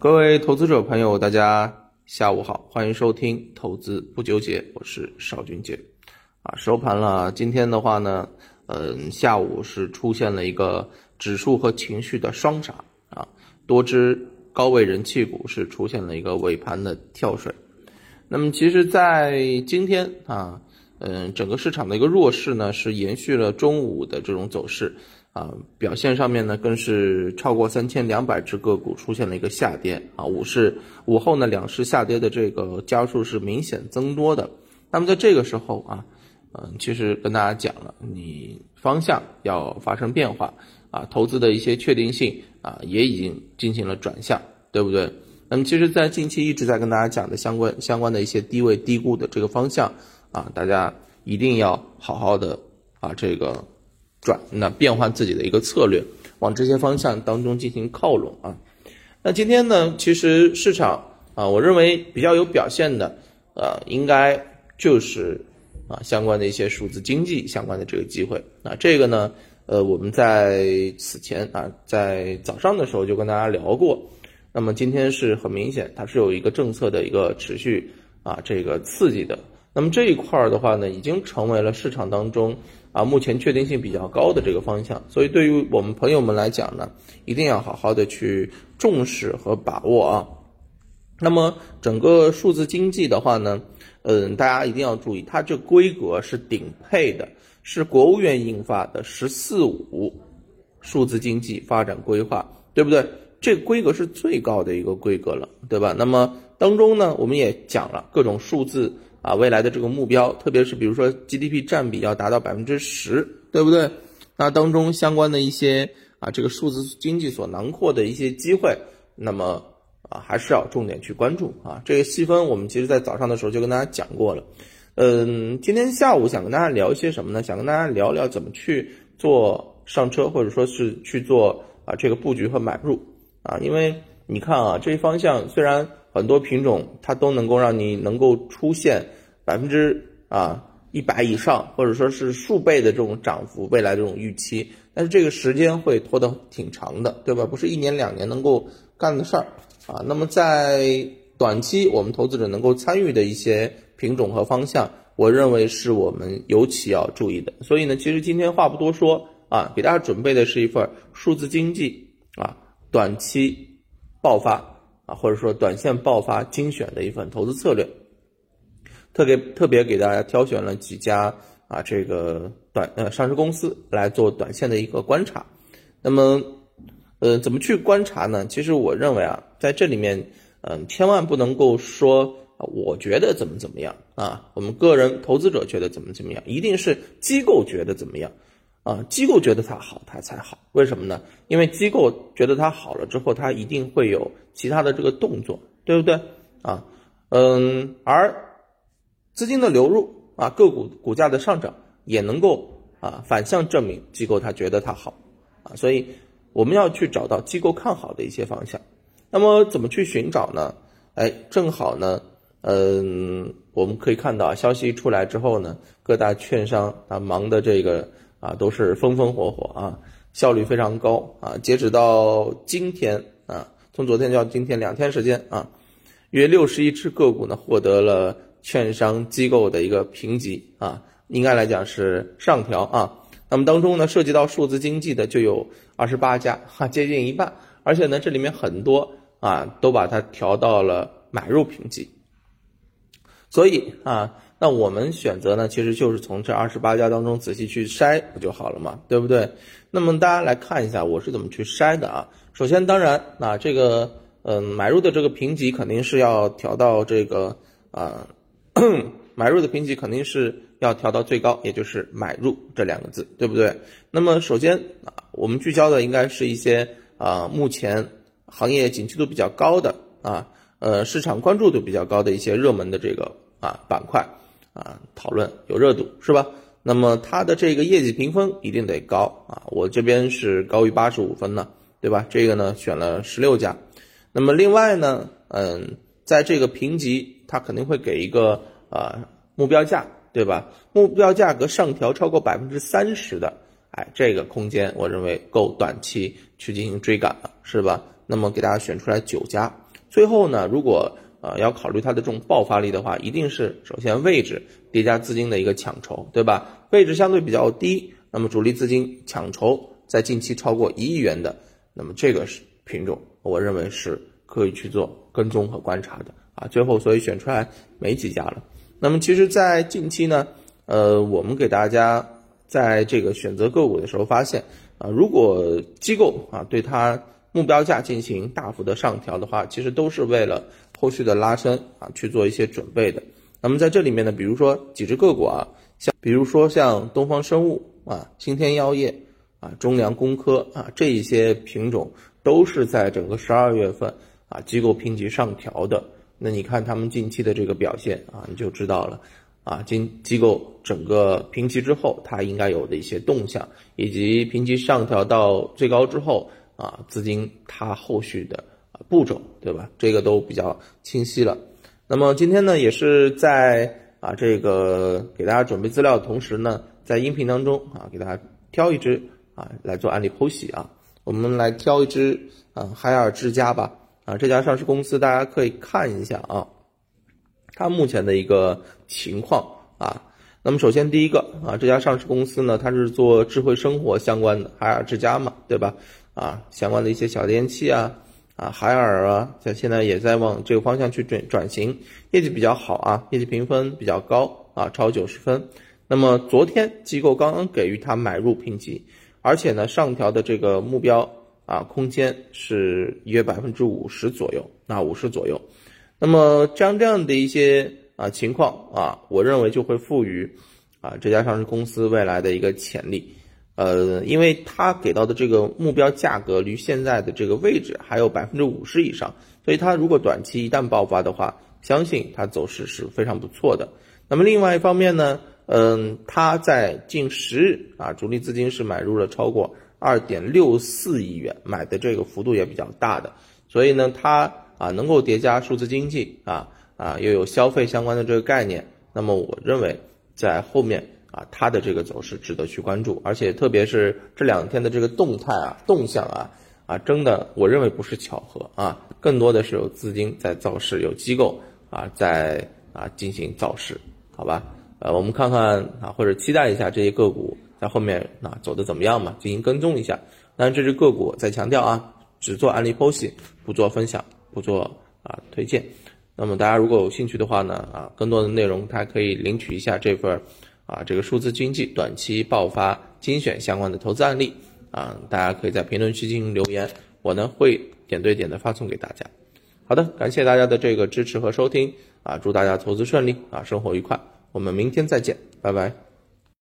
各位投资者朋友，大家下午好，欢迎收听投资不纠结，我是邵军杰。啊，收盘了，今天的话呢，嗯，下午是出现了一个指数和情绪的双杀啊，多只高位人气股是出现了一个尾盘的跳水。那么，其实，在今天啊，嗯，整个市场的一个弱势呢，是延续了中午的这种走势。啊，表现上面呢，更是超过三千两百只个股出现了一个下跌啊，午市午后呢，两市下跌的这个家数是明显增多的。那么在这个时候啊，嗯，其实跟大家讲了，你方向要发生变化啊，投资的一些确定性啊，也已经进行了转向，对不对？那么其实，在近期一直在跟大家讲的相关相关的一些低位低估的这个方向啊，大家一定要好好的啊，这个。转那变换自己的一个策略，往这些方向当中进行靠拢啊。那今天呢，其实市场啊，我认为比较有表现的，呃，应该就是啊相关的一些数字经济相关的这个机会啊。这个呢，呃，我们在此前啊，在早上的时候就跟大家聊过。那么今天是很明显，它是有一个政策的一个持续啊这个刺激的。那么这一块儿的话呢，已经成为了市场当中。啊，目前确定性比较高的这个方向，所以对于我们朋友们来讲呢，一定要好好的去重视和把握啊。那么整个数字经济的话呢，嗯，大家一定要注意，它这规格是顶配的，是国务院印发的“十四五”数字经济发展规划，对不对？这规格是最高的一个规格了，对吧？那么当中呢，我们也讲了各种数字。啊，未来的这个目标，特别是比如说 GDP 占比要达到百分之十，对不对？那当中相关的一些啊，这个数字经济所囊括的一些机会，那么啊，还是要重点去关注啊。这个细分我们其实在早上的时候就跟大家讲过了。嗯，今天下午想跟大家聊一些什么呢？想跟大家聊聊怎么去做上车，或者说是去做啊这个布局和买入啊。因为你看啊，这一方向虽然。很多品种它都能够让你能够出现百分之啊一百以上，或者说是数倍的这种涨幅，未来这种预期，但是这个时间会拖得挺长的，对吧？不是一年两年能够干的事儿啊。那么在短期我们投资者能够参与的一些品种和方向，我认为是我们尤其要注意的。所以呢，其实今天话不多说啊，给大家准备的是一份数字经济啊短期爆发。啊，或者说短线爆发精选的一份投资策略，特别特别给大家挑选了几家啊，这个短呃上市公司来做短线的一个观察。那么，呃，怎么去观察呢？其实我认为啊，在这里面，嗯，千万不能够说我觉得怎么怎么样啊，我们个人投资者觉得怎么怎么样，一定是机构觉得怎么样。啊，机构觉得它好，它才好。为什么呢？因为机构觉得它好了之后，它一定会有其他的这个动作，对不对？啊，嗯，而资金的流入啊，个股股价的上涨也能够啊反向证明机构他觉得它好啊，所以我们要去找到机构看好的一些方向。那么怎么去寻找呢？哎，正好呢，嗯，我们可以看到消息出来之后呢，各大券商啊忙的这个。啊，都是风风火火啊，效率非常高啊。截止到今天啊，从昨天到今天两天时间啊，约六十一只个股呢获得了券商机构的一个评级啊，应该来讲是上调啊。那么当中呢，涉及到数字经济的就有二十八家哈，接近一半，而且呢，这里面很多啊都把它调到了买入评级，所以啊。那我们选择呢，其实就是从这二十八家当中仔细去筛不就好了嘛，对不对？那么大家来看一下我是怎么去筛的啊。首先，当然啊，这个嗯买入的这个评级肯定是要调到这个啊，买入的评级肯定是要调到最高，也就是买入这两个字，对不对？那么首先啊，我们聚焦的应该是一些啊目前行业景气度比较高的啊，呃市场关注度比较高的一些热门的这个啊板块。啊，讨论有热度是吧？那么它的这个业绩评分一定得高啊，我这边是高于八十五分呢，对吧？这个呢选了十六家，那么另外呢，嗯，在这个评级它肯定会给一个啊目标价，对吧？目标价格上调超过百分之三十的，哎，这个空间我认为够短期去进行追赶了，是吧？那么给大家选出来九家，最后呢，如果呃要考虑它的这种爆发力的话，一定是首先位置叠加资金的一个抢筹，对吧？位置相对比较低，那么主力资金抢筹在近期超过一亿元的，那么这个是品种，我认为是可以去做跟踪和观察的啊。最后所以选出来没几家了。那么其实，在近期呢，呃，我们给大家在这个选择个股的时候发现啊，如果机构啊对它目标价进行大幅的上调的话，其实都是为了后续的拉升啊去做一些准备的。那么在这里面呢，比如说几只个股啊，像比如说像东方生物啊、新天药业啊、中粮工科啊这一些品种，都是在整个十二月份啊机构评级上调的。那你看他们近期的这个表现啊，你就知道了啊，经机构整个评级之后，它应该有的一些动向，以及评级上调到最高之后啊，资金它后续的啊步骤，对吧？这个都比较清晰了。那么今天呢，也是在啊这个给大家准备资料的同时呢，在音频当中啊，给大家挑一只啊来做案例剖析啊，我们来挑一只啊海尔之家吧。啊，这家上市公司大家可以看一下啊，它目前的一个情况啊。那么首先第一个啊，这家上市公司呢，它是做智慧生活相关的，海尔之家嘛，对吧？啊，相关的一些小电器啊，啊，海尔啊，在现在也在往这个方向去转转型，业绩比较好啊，业绩评分比较高啊，超九十分。那么昨天机构刚刚给予它买入评级，而且呢，上调的这个目标。啊，空间是约百分之五十左右，那五十左右，那么像这样的一些啊情况啊，我认为就会赋予啊这家上市公司未来的一个潜力，呃，因为它给到的这个目标价格离现在的这个位置还有百分之五十以上，所以它如果短期一旦爆发的话，相信它走势是非常不错的。那么另外一方面呢，嗯，它在近十日啊，主力资金是买入了超过。二点六四亿元买的这个幅度也比较大的，所以呢，它啊能够叠加数字经济啊啊又有消费相关的这个概念，那么我认为在后面啊它的这个走势值得去关注，而且特别是这两天的这个动态啊动向啊啊真的我认为不是巧合啊，更多的是有资金在造势，有机构啊在啊进行造势，好吧？呃，我们看看啊或者期待一下这些个股。在后面啊走的怎么样嘛？进行跟踪一下。那这只个股再强调啊，只做案例剖析，不做分享，不做啊推荐。那么大家如果有兴趣的话呢，啊，更多的内容它可以领取一下这份啊这个数字经济短期爆发精选相关的投资案例啊，大家可以在评论区进行留言，我呢会点对点的发送给大家。好的，感谢大家的这个支持和收听啊，祝大家投资顺利啊，生活愉快。我们明天再见，拜拜。